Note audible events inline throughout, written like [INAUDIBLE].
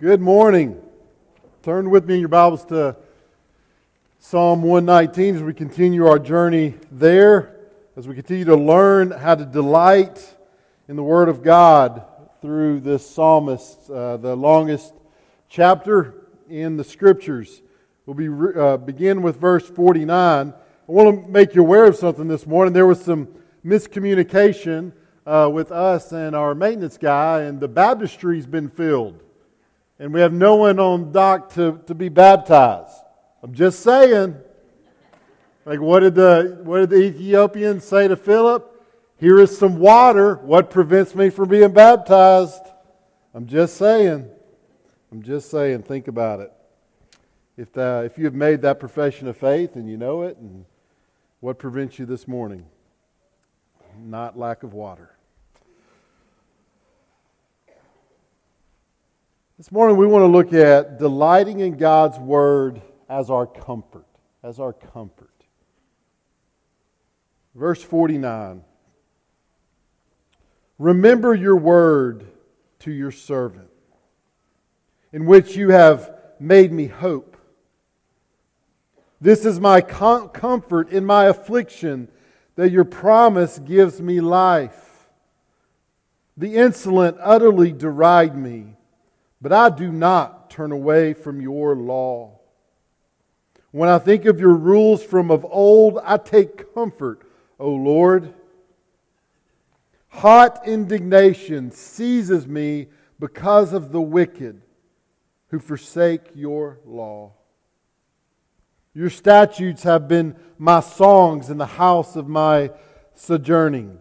Good morning. Turn with me in your Bibles to Psalm 119 as we continue our journey there, as we continue to learn how to delight in the Word of God through this psalmist, uh, the longest chapter in the Scriptures. We'll be, uh, begin with verse 49. I want to make you aware of something this morning. There was some miscommunication uh, with us and our maintenance guy, and the baptistry's been filled and we have no one on dock to, to be baptized. I'm just saying. Like, what did, the, what did the Ethiopian say to Philip? Here is some water. What prevents me from being baptized? I'm just saying. I'm just saying. Think about it. If, the, if you have made that profession of faith and you know it, and what prevents you this morning? Not lack of water. This morning we want to look at delighting in God's Word as our comfort. As our comfort. Verse 49 Remember your word to your servant, in which you have made me hope. This is my com- comfort in my affliction, that your promise gives me life. The insolent utterly deride me but I do not turn away from your law. When I think of your rules from of old, I take comfort, O Lord. Hot indignation seizes me because of the wicked who forsake your law. Your statutes have been my songs in the house of my sojourning.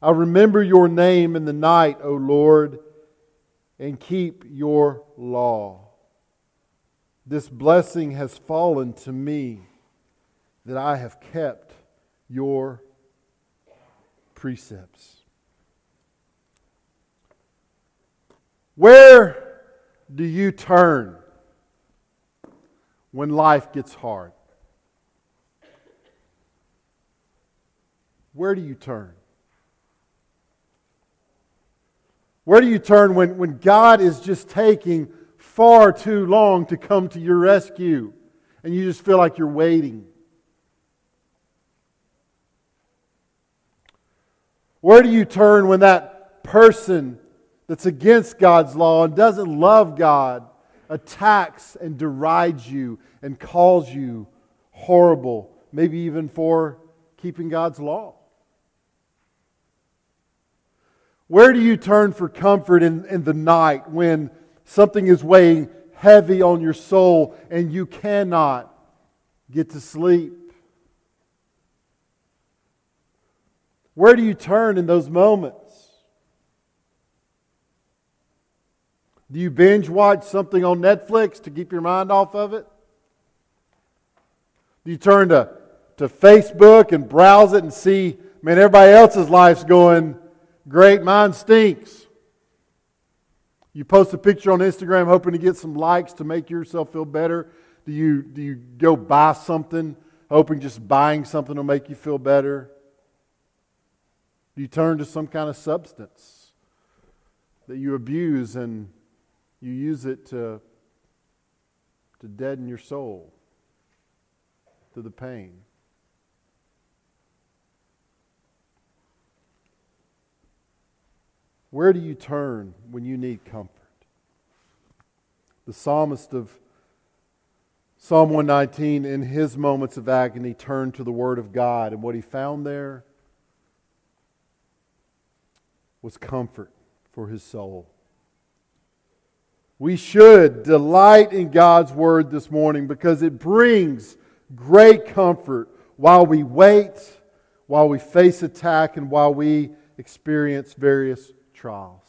I remember your name in the night, O Lord and keep your law. This blessing has fallen to me that I have kept your precepts. Where do you turn when life gets hard? Where do you turn? Where do you turn when, when God is just taking far too long to come to your rescue and you just feel like you're waiting? Where do you turn when that person that's against God's law and doesn't love God attacks and derides you and calls you horrible, maybe even for keeping God's law? Where do you turn for comfort in, in the night when something is weighing heavy on your soul and you cannot get to sleep? Where do you turn in those moments? Do you binge watch something on Netflix to keep your mind off of it? Do you turn to, to Facebook and browse it and see, man, everybody else's life's going Great, mine stinks. You post a picture on Instagram hoping to get some likes to make yourself feel better. Do you, do you go buy something hoping just buying something will make you feel better? Do you turn to some kind of substance that you abuse and you use it to, to deaden your soul to the pain? Where do you turn when you need comfort? The psalmist of Psalm 119, in his moments of agony, turned to the Word of God, and what he found there was comfort for his soul. We should delight in God's Word this morning because it brings great comfort while we wait, while we face attack, and while we experience various trials.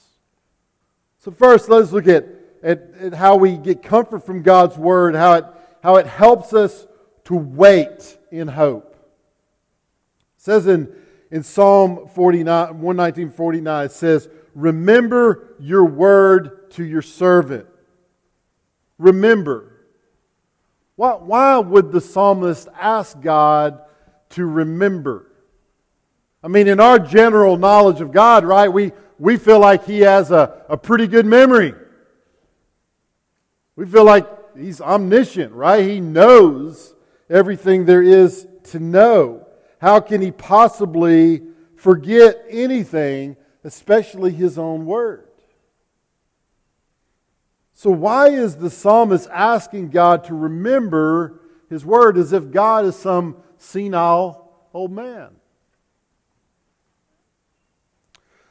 So, first, let's look at, at, at how we get comfort from God's Word, how it, how it helps us to wait in hope. It says in, in Psalm 49, 119, 49, it says, Remember your word to your servant. Remember. Why, why would the psalmist ask God to remember? I mean, in our general knowledge of God, right, we, we feel like he has a, a pretty good memory. We feel like he's omniscient, right? He knows everything there is to know. How can he possibly forget anything, especially his own word? So, why is the psalmist asking God to remember his word as if God is some senile old man?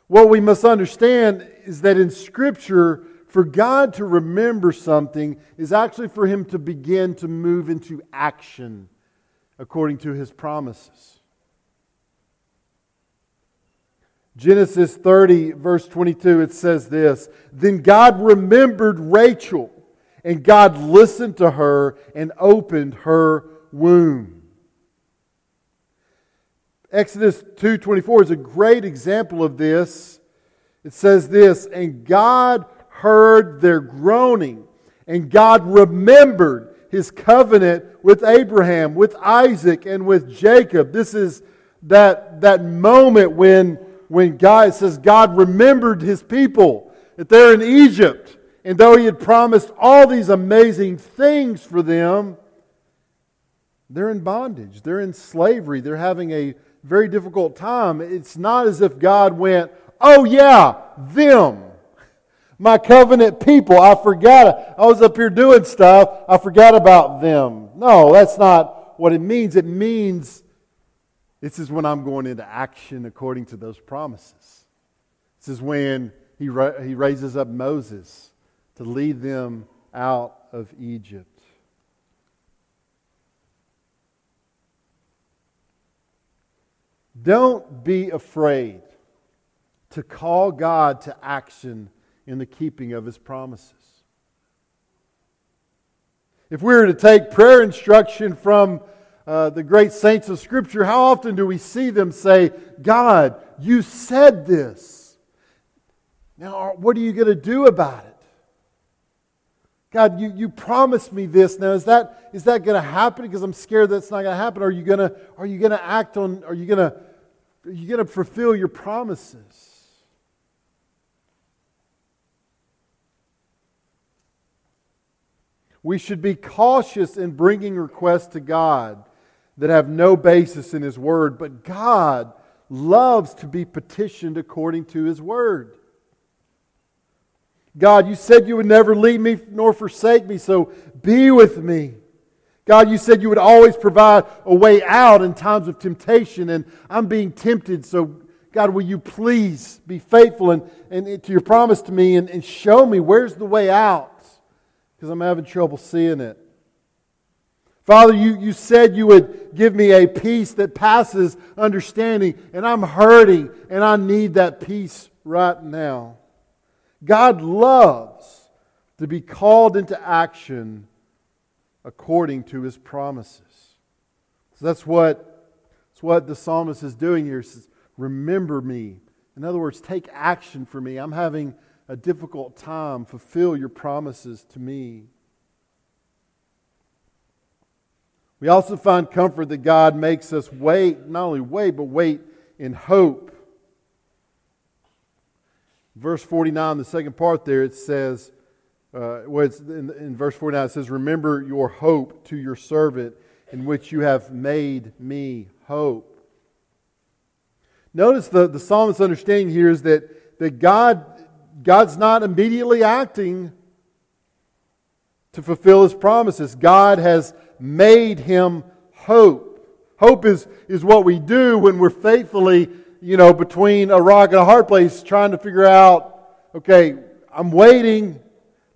What we must understand is that in Scripture, for God to remember something is actually for him to begin to move into action according to his promises. Genesis 30, verse 22, it says this Then God remembered Rachel, and God listened to her and opened her womb. Exodus 2:24 is a great example of this. It says this, and God heard their groaning, and God remembered his covenant with Abraham, with Isaac, and with Jacob. This is that, that moment when, when God says God remembered his people, that they're in Egypt. And though he had promised all these amazing things for them, they're in bondage. They're in slavery. They're having a very difficult time. It's not as if God went, oh, yeah, them. My covenant people, I forgot. I was up here doing stuff. I forgot about them. No, that's not what it means. It means this is when I'm going into action according to those promises. This is when he, ra- he raises up Moses to lead them out of Egypt. Don't be afraid to call God to action in the keeping of his promises. If we were to take prayer instruction from uh, the great saints of Scripture, how often do we see them say, God, you said this. Now, what are you going to do about it? God, you, you promised me this. Now, is that, is that going to happen? Because I'm scared that's not going to happen. Are you going to, are you going to act on, are you going to, you going to fulfill your promises? We should be cautious in bringing requests to God that have no basis in His Word, but God loves to be petitioned according to His Word. God, you said you would never leave me nor forsake me, so be with me. God, you said you would always provide a way out in times of temptation, and I'm being tempted, so God, will you please be faithful and, and to your promise to me and, and show me where's the way out? because I'm having trouble seeing it. Father, you, you said you would give me a peace that passes understanding, and I'm hurting, and I need that peace right now. God loves to be called into action according to his promises. So that's what, that's what the psalmist is doing here. He says, Remember me. In other words, take action for me. I'm having a difficult time, fulfill your promises to me. We also find comfort that God makes us wait, not only wait, but wait in hope. Verse 49, the second part there, it says, uh, well, in, in verse 49, it says, Remember your hope to your servant, in which you have made me hope. Notice the, the psalmist's understanding here is that, that God God's not immediately acting to fulfill his promises. God has made him hope. Hope is, is what we do when we're faithfully, you know, between a rock and a hard place trying to figure out, okay, I'm waiting.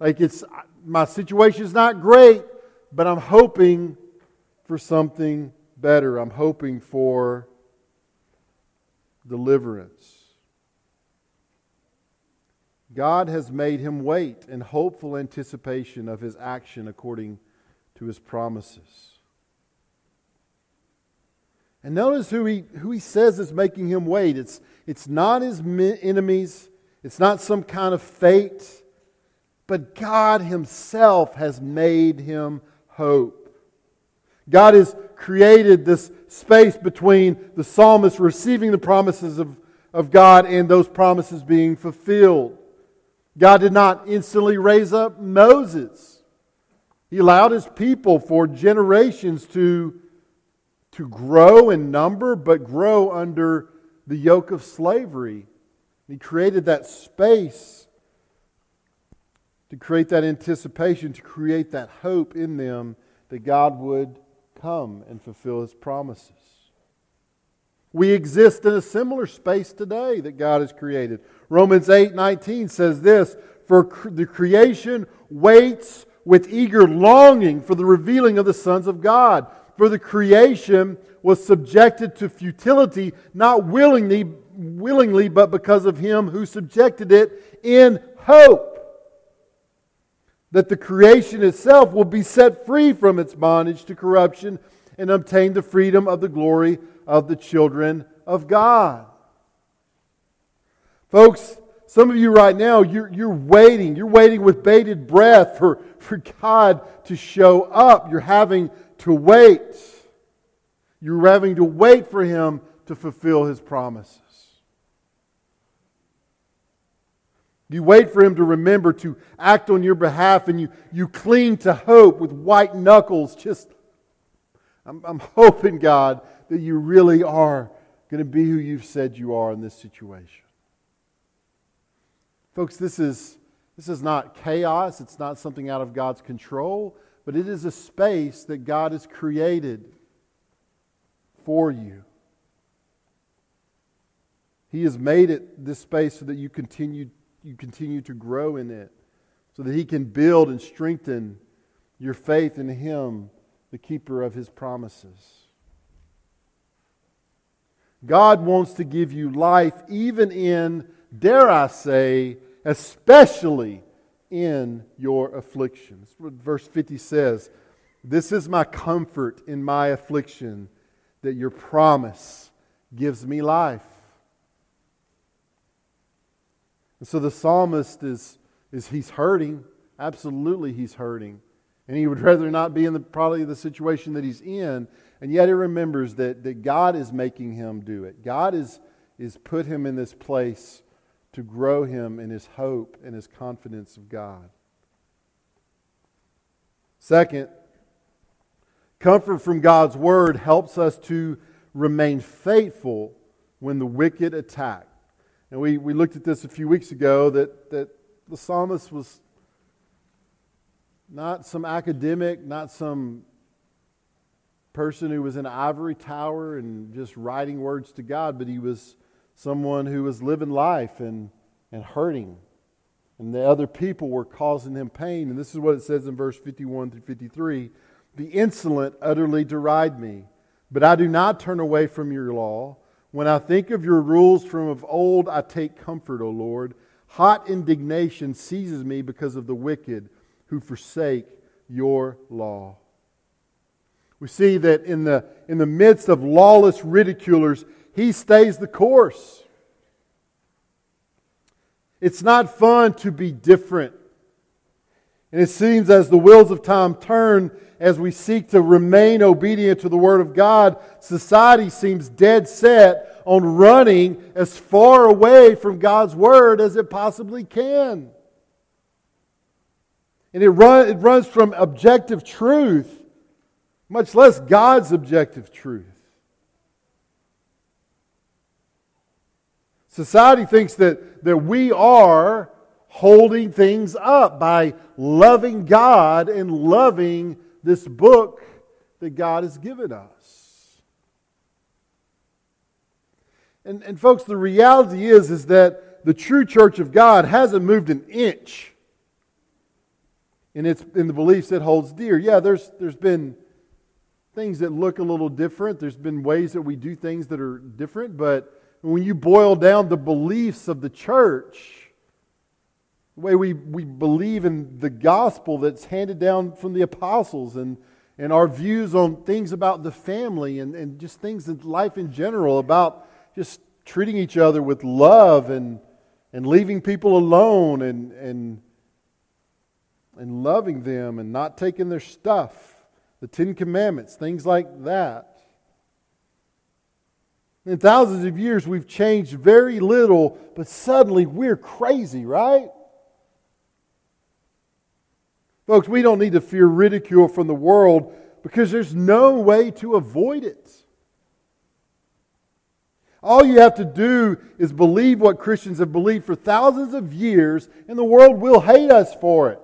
Like it's, my situation is not great, but I'm hoping for something better. I'm hoping for deliverance. God has made him wait in hopeful anticipation of his action according to his promises. And notice who he, who he says is making him wait. It's, it's not his enemies, it's not some kind of fate, but God himself has made him hope. God has created this space between the psalmist receiving the promises of of God and those promises being fulfilled. God did not instantly raise up Moses. He allowed his people for generations to, to grow in number, but grow under the yoke of slavery. He created that space to create that anticipation, to create that hope in them that God would come and fulfill his promises. We exist in a similar space today that God has created. Romans 8 19 says this For the creation waits with eager longing for the revealing of the sons of God. For the creation was subjected to futility, not willingly, willingly, but because of him who subjected it in hope that the creation itself will be set free from its bondage to corruption and obtain the freedom of the glory of the children of God. Folks, some of you right now, you're, you're waiting. You're waiting with bated breath for, for God to show up. You're having to wait. You're having to wait for Him to fulfill His promises. You wait for him to remember to act on your behalf and you, you cling to hope with white knuckles. Just, I'm, I'm hoping, God, that you really are going to be who you've said you are in this situation. Folks, this is, this is not chaos. It's not something out of God's control, but it is a space that God has created for you. He has made it this space so that you continue you continue to grow in it so that He can build and strengthen your faith in Him, the keeper of His promises. God wants to give you life even in, dare I say, especially in your afflictions. Verse 50 says, This is my comfort in my affliction, that your promise gives me life. And so the psalmist is, is he's hurting. Absolutely, he's hurting. And he would rather not be in the, probably the situation that he's in. And yet he remembers that, that God is making him do it. God is, is put him in this place to grow him in his hope and his confidence of God. Second, comfort from God's word helps us to remain faithful when the wicked attack. And we, we looked at this a few weeks ago that, that the psalmist was not some academic, not some person who was in an ivory tower and just writing words to God, but he was someone who was living life and, and hurting. And the other people were causing him pain. And this is what it says in verse 51 through 53 The insolent utterly deride me, but I do not turn away from your law. When I think of your rules from of old, I take comfort, O Lord. Hot indignation seizes me because of the wicked who forsake your law. We see that in the, in the midst of lawless ridiculers, he stays the course. It's not fun to be different. And it seems as the wheels of time turn, as we seek to remain obedient to the Word of God, society seems dead set on running as far away from God's Word as it possibly can. And it, run, it runs from objective truth, much less God's objective truth. Society thinks that, that we are holding things up by loving God and loving this book that God has given us. And, and folks, the reality is, is that the true church of God hasn't moved an inch in, its, in the beliefs it holds dear. Yeah, there's, there's been things that look a little different. There's been ways that we do things that are different. But when you boil down the beliefs of the church, the way we, we believe in the gospel that's handed down from the apostles and, and our views on things about the family and, and just things in life in general, about just treating each other with love and, and leaving people alone and, and, and loving them and not taking their stuff, the Ten Commandments, things like that. In thousands of years, we've changed very little, but suddenly we're crazy, right? Folks, we don't need to fear ridicule from the world because there's no way to avoid it. All you have to do is believe what Christians have believed for thousands of years, and the world will hate us for it.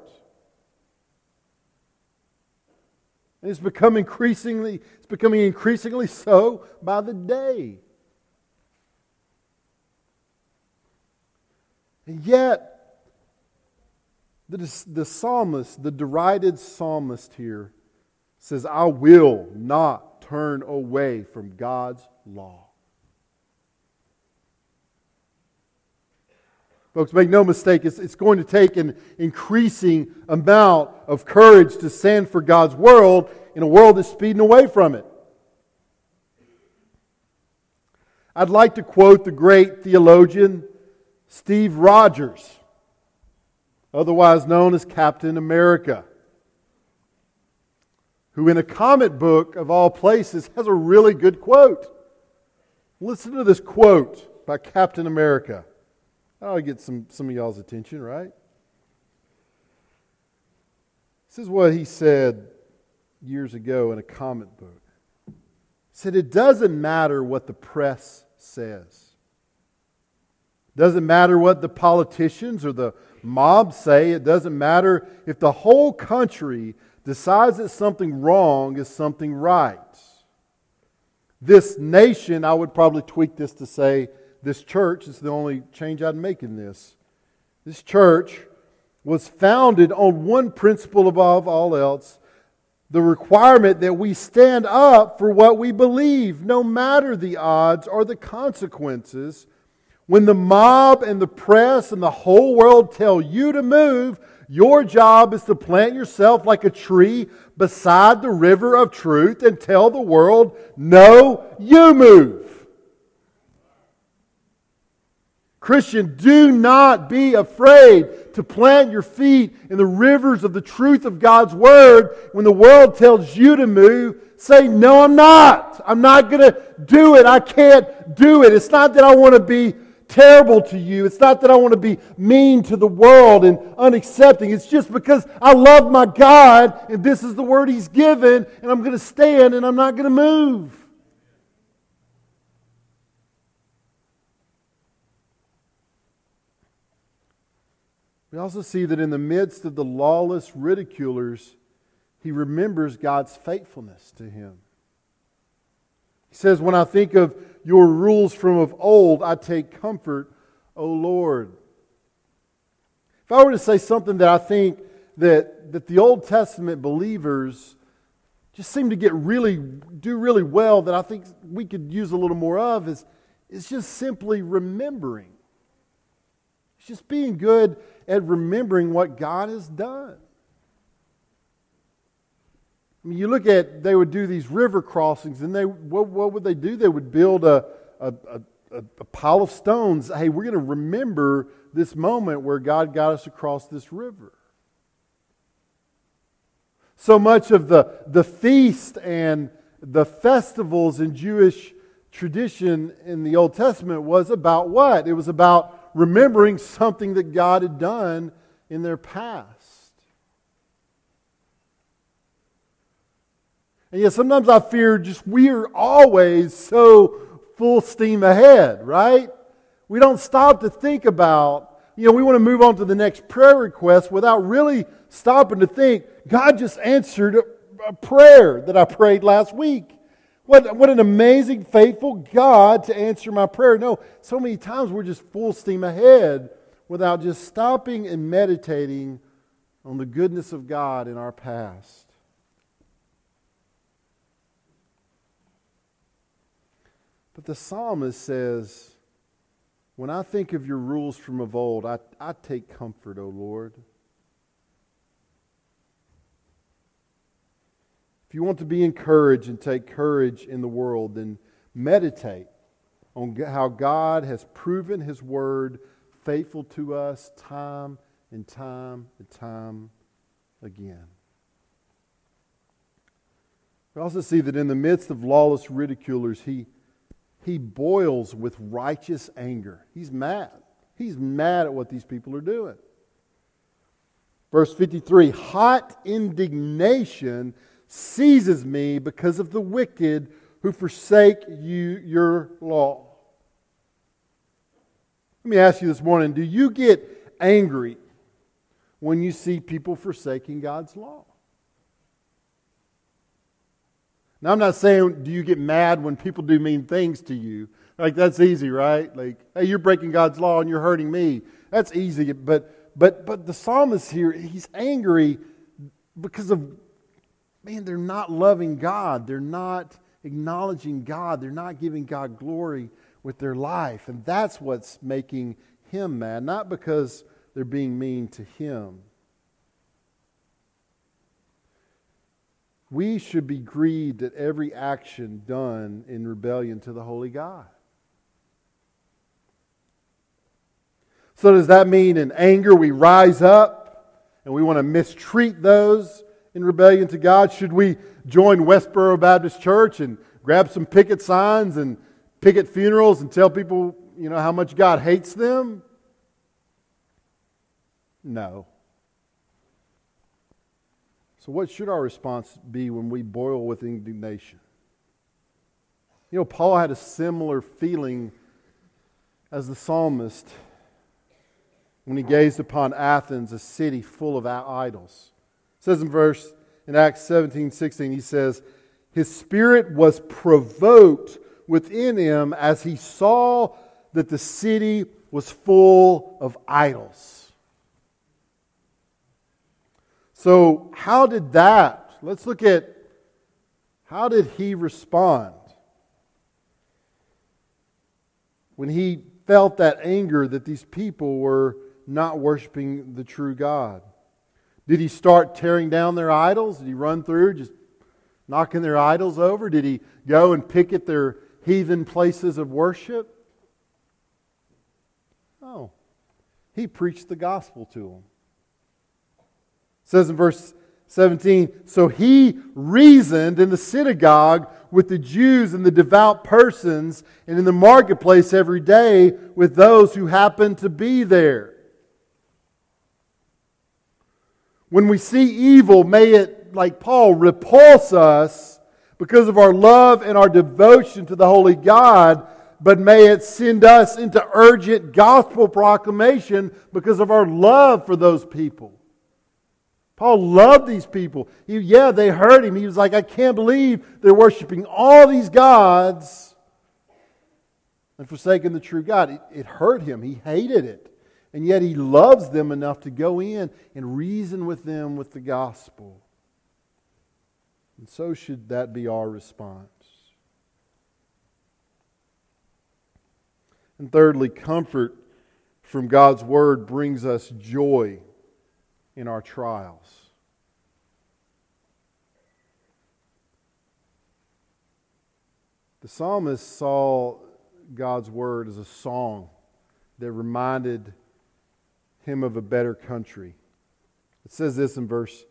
And it's become increasingly, it's becoming increasingly so by the day. And yet, the, the psalmist, the derided psalmist here, says, I will not turn away from God's law. Folks, make no mistake, it's, it's going to take an increasing amount of courage to stand for God's world in a world that's speeding away from it. I'd like to quote the great theologian Steve Rogers, otherwise known as Captain America, who, in a comic book of all places, has a really good quote. Listen to this quote by Captain America. I'll get some, some of y'all's attention, right? This is what he said years ago in a comic book. He said, It doesn't matter what the press says. Doesn't matter what the politicians or the mob say. It doesn't matter if the whole country decides that something wrong is something right. This nation, I would probably tweak this to say, this church, is the only change I'd make in this. This church was founded on one principle above all else the requirement that we stand up for what we believe, no matter the odds or the consequences. When the mob and the press and the whole world tell you to move, your job is to plant yourself like a tree beside the river of truth and tell the world, no, you move. Christian, do not be afraid to plant your feet in the rivers of the truth of God's Word when the world tells you to move. Say, No, I'm not. I'm not going to do it. I can't do it. It's not that I want to be terrible to you. It's not that I want to be mean to the world and unaccepting. It's just because I love my God and this is the word He's given and I'm going to stand and I'm not going to move. We also see that in the midst of the lawless ridiculers, he remembers God's faithfulness to him. He says, When I think of your rules from of old, I take comfort, O Lord. If I were to say something that I think that, that the Old Testament believers just seem to get really, do really well, that I think we could use a little more of, is, is just simply remembering. It's just being good at remembering what God has done. I mean, you look at, they would do these river crossings, and they, what, what would they do? They would build a, a, a, a pile of stones. Hey, we're going to remember this moment where God got us across this river. So much of the, the feast and the festivals in Jewish tradition in the Old Testament was about what? It was about remembering something that God had done in their past. And yet sometimes I fear just we're always so full steam ahead, right? We don't stop to think about, you know, we want to move on to the next prayer request without really stopping to think, God just answered a prayer that I prayed last week. What, what an amazing, faithful God to answer my prayer. No, so many times we're just full steam ahead without just stopping and meditating on the goodness of God in our past. But the psalmist says, When I think of your rules from of old, I, I take comfort, O Lord. If you want to be encouraged and take courage in the world, then meditate on how God has proven His word faithful to us time and time and time again. We also see that in the midst of lawless ridiculers, he, he boils with righteous anger. He's mad. He's mad at what these people are doing. Verse 53 Hot indignation seizes me because of the wicked who forsake you, your law. Let me ask you this morning do you get angry when you see people forsaking God's law? Now, I'm not saying do you get mad when people do mean things to you. Like, that's easy, right? Like, hey, you're breaking God's law and you're hurting me. That's easy. But, but, but the psalmist here, he's angry because of, man, they're not loving God. They're not acknowledging God. They're not giving God glory with their life. And that's what's making him mad, not because they're being mean to him. We should be grieved at every action done in rebellion to the Holy God. So, does that mean in anger we rise up and we want to mistreat those in rebellion to God? Should we join Westboro Baptist Church and grab some picket signs and picket funerals and tell people, you know, how much God hates them? No. So, what should our response be when we boil with indignation? You know, Paul had a similar feeling as the psalmist when he gazed upon Athens, a city full of idols. It says in verse in Acts 17, 16, he says, His spirit was provoked within him as he saw that the city was full of idols. So, how did that? Let's look at how did he respond when he felt that anger that these people were not worshiping the true God? Did he start tearing down their idols? Did he run through just knocking their idols over? Did he go and picket their heathen places of worship? No. He preached the gospel to them says in verse 17 So he reasoned in the synagogue with the Jews and the devout persons, and in the marketplace every day with those who happened to be there. When we see evil, may it, like Paul, repulse us because of our love and our devotion to the Holy God, but may it send us into urgent gospel proclamation because of our love for those people. Paul loved these people. He, yeah, they hurt him. He was like, I can't believe they're worshiping all these gods and forsaking the true God. It, it hurt him. He hated it. And yet he loves them enough to go in and reason with them with the gospel. And so should that be our response. And thirdly, comfort from God's word brings us joy in our trials. The psalmist saw God's word as a song that reminded him of a better country. It says this in verse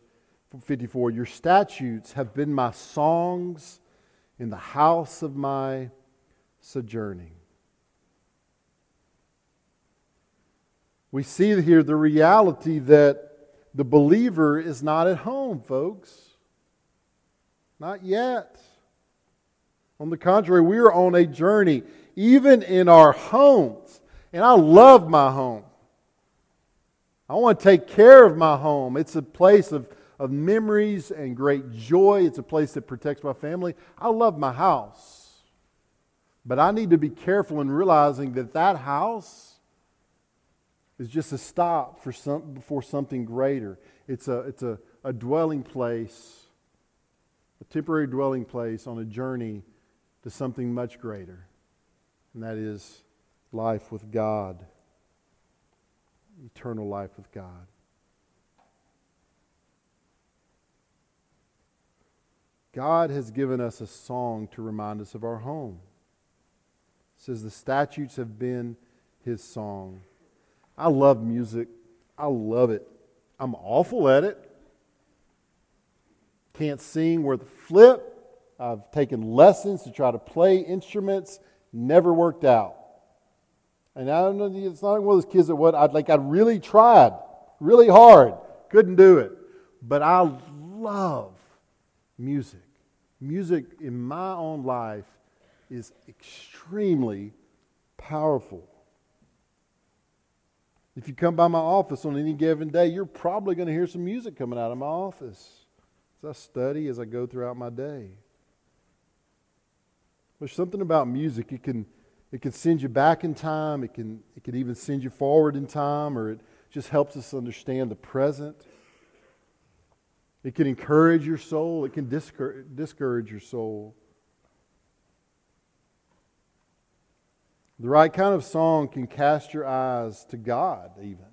54 Your statutes have been my songs in the house of my sojourning. We see here the reality that the believer is not at home, folks. Not yet. On the contrary, we are on a journey, even in our homes. And I love my home. I want to take care of my home. It's a place of, of memories and great joy. It's a place that protects my family. I love my house. But I need to be careful in realizing that that house is just a stop for, some, for something greater. It's, a, it's a, a dwelling place, a temporary dwelling place on a journey to something much greater, and that is life with God, eternal life with God. God has given us a song to remind us of our home. It says the statutes have been his song. I love music. I love it. I'm awful at it. Can't sing worth a flip. I've taken lessons to try to play instruments. never worked out. And I don't know, it's not one of those kids that what I'd like I really tried really hard, couldn't do it. But I love music. Music in my own life is extremely powerful. If you come by my office on any given day, you're probably going to hear some music coming out of my office as I study, as I go throughout my day. There's something about music. It can, it can send you back in time, it can, it can even send you forward in time, or it just helps us understand the present. It can encourage your soul, it can discourage your soul. The right kind of song can cast your eyes to God, even,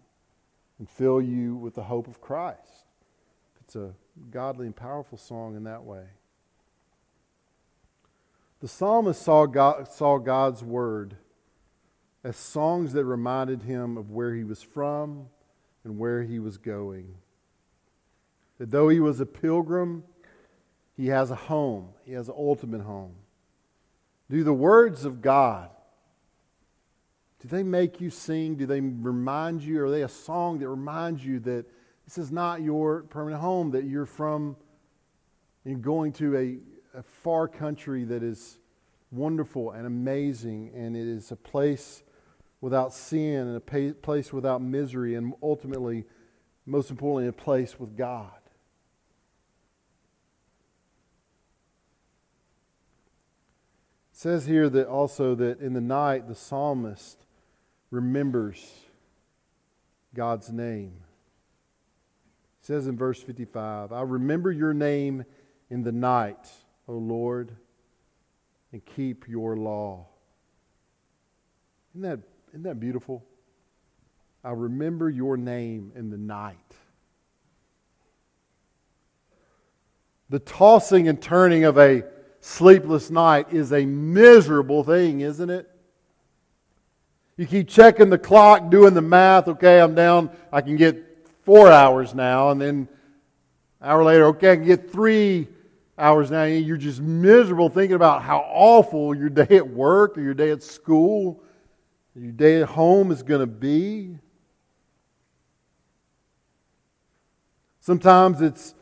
and fill you with the hope of Christ. It's a godly and powerful song in that way. The psalmist saw, God, saw God's word as songs that reminded him of where he was from and where he was going. That though he was a pilgrim, he has a home, he has an ultimate home. Do the words of God, do they make you sing? Do they remind you? Are they a song that reminds you that this is not your permanent home, that you're from and going to a, a far country that is wonderful and amazing, and it is a place without sin and a place without misery, and ultimately, most importantly, a place with God. It says here that also that in the night the psalmist remembers God's name. It says in verse 55, I remember your name in the night, O Lord, and keep your law. Isn't that isn't that beautiful? I remember your name in the night. The tossing and turning of a sleepless night is a miserable thing, isn't it? You keep checking the clock, doing the math. Okay, I'm down. I can get four hours now. And then an hour later, okay, I can get three hours now. You're just miserable thinking about how awful your day at work or your day at school your day at home is going to be. Sometimes it's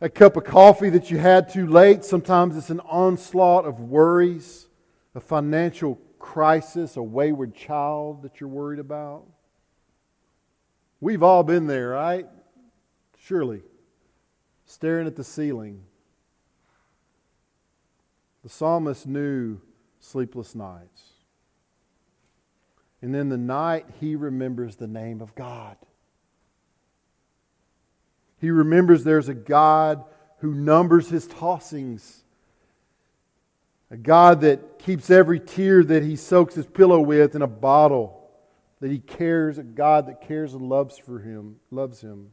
a cup of coffee that you had too late. Sometimes it's an onslaught of worries, a financial crisis, a wayward child that you're worried about. We've all been there, right? Surely. Staring at the ceiling. The psalmist knew sleepless nights. And then the night, he remembers the name of God. He remembers there's a God who numbers his tossings, a God that keeps every tear that he soaks his pillow with in a bottle, that he cares, a God that cares and loves for him, loves him.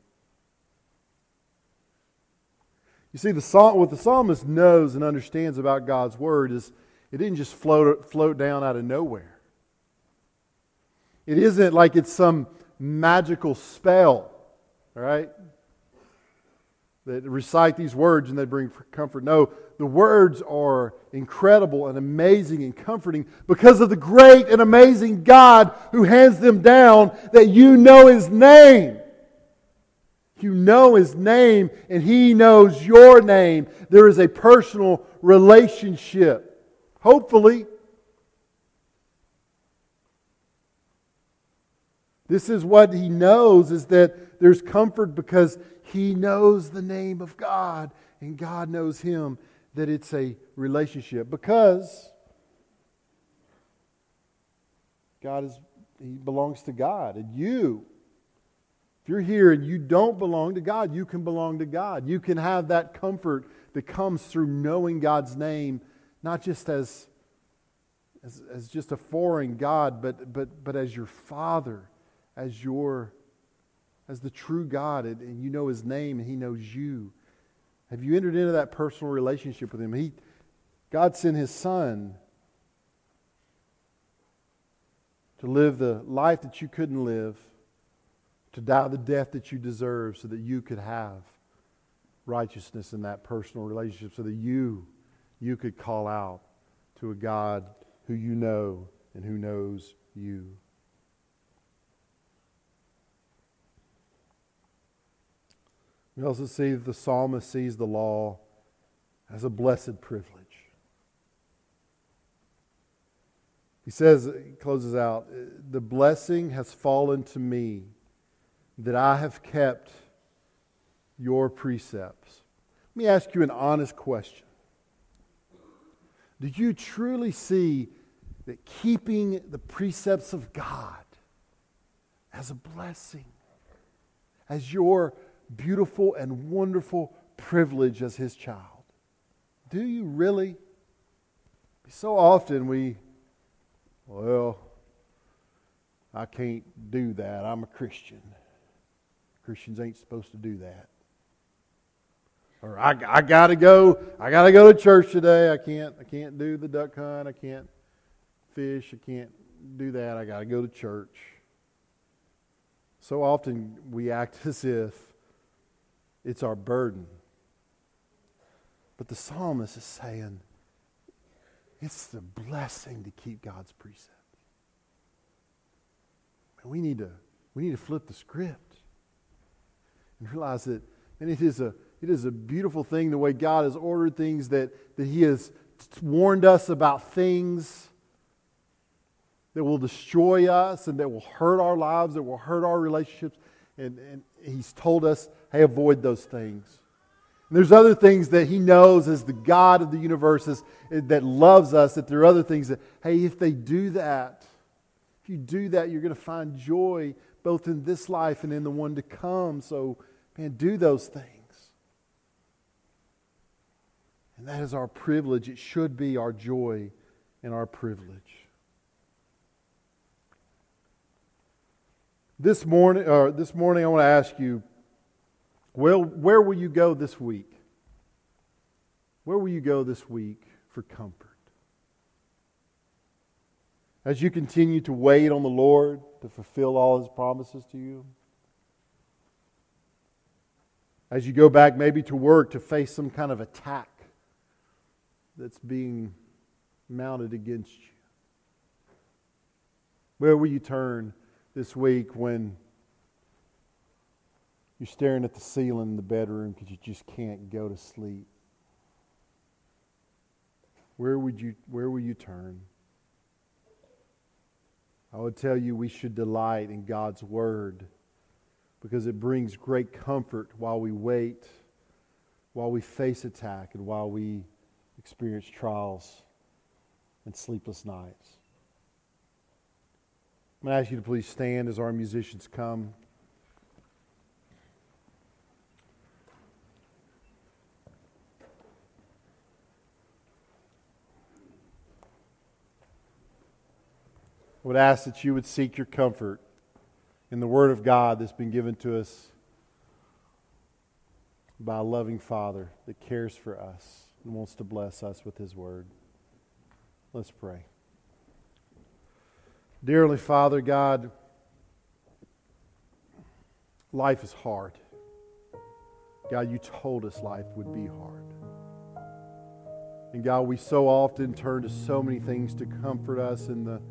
You see, the psalm, what the psalmist knows and understands about God's word is it didn't just float, float down out of nowhere. It isn't like it's some magical spell, all right? That recite these words and they bring comfort. No, the words are incredible and amazing and comforting because of the great and amazing God who hands them down that you know His name. You know His name and He knows your name. There is a personal relationship. Hopefully, This is what he knows is that there's comfort because he knows the name of God and God knows him that it's a relationship because God is he belongs to God and you if you're here and you don't belong to God, you can belong to God. You can have that comfort that comes through knowing God's name, not just as, as, as just a foreign God, but, but, but as your Father as your as the true God and, and you know his name and he knows you. Have you entered into that personal relationship with him? He God sent his son to live the life that you couldn't live, to die the death that you deserve so that you could have righteousness in that personal relationship so that you you could call out to a God who you know and who knows you. We also see that the psalmist sees the law as a blessed privilege. He says, he closes out, the blessing has fallen to me that I have kept your precepts. Let me ask you an honest question. Do you truly see that keeping the precepts of God as a blessing, as your beautiful and wonderful privilege as His child? Do you really? So often we, well, I can't do that. I'm a Christian. Christians ain't supposed to do that. Or I, I gotta go. I gotta go to church today. I can't. I can't do the duck hunt. I can't fish. I can't do that. I gotta go to church. So often we act [LAUGHS] as if it's our burden. But the psalmist is saying it's the blessing to keep God's precepts. We need to we need to flip the script and realize that and it is a it is a beautiful thing the way God has ordered things that, that He has warned us about things that will destroy us and that will hurt our lives, that will hurt our relationships. And, and He's told us, hey, avoid those things. And there's other things that He knows as the God of the universe is, that loves us, that there are other things that, hey, if they do that, if you do that, you're going to find joy both in this life and in the one to come. So, man, do those things. And that is our privilege. It should be our joy and our privilege. This morning, uh, this morning I want to ask you, well, where will you go this week? Where will you go this week for comfort? As you continue to wait on the Lord to fulfill all his promises to you? As you go back maybe to work to face some kind of attack that's being mounted against you? Where will you turn this week when you're staring at the ceiling in the bedroom because you just can't go to sleep? Where would you where will you turn? I would tell you we should delight in God's word because it brings great comfort while we wait, while we face attack, and while we experience trials and sleepless nights. I'm going to ask you to please stand as our musicians come. I would ask that you would seek your comfort in the Word of God that's been given to us by a loving Father that cares for us and wants to bless us with His Word. Let's pray. Dearly Father God, life is hard. God, you told us life would be hard. And God, we so often turn to so many things to comfort us in the,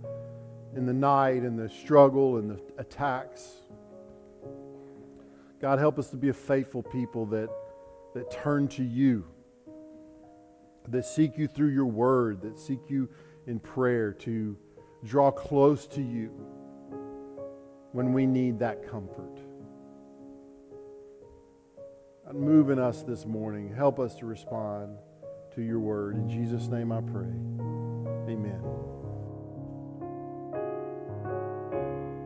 in the night and the struggle and the attacks. God, help us to be a faithful people that, that turn to you that seek you through your word, that seek you in prayer to draw close to you when we need that comfort. Move in us this morning. Help us to respond to your word. In Jesus' name I pray. Amen.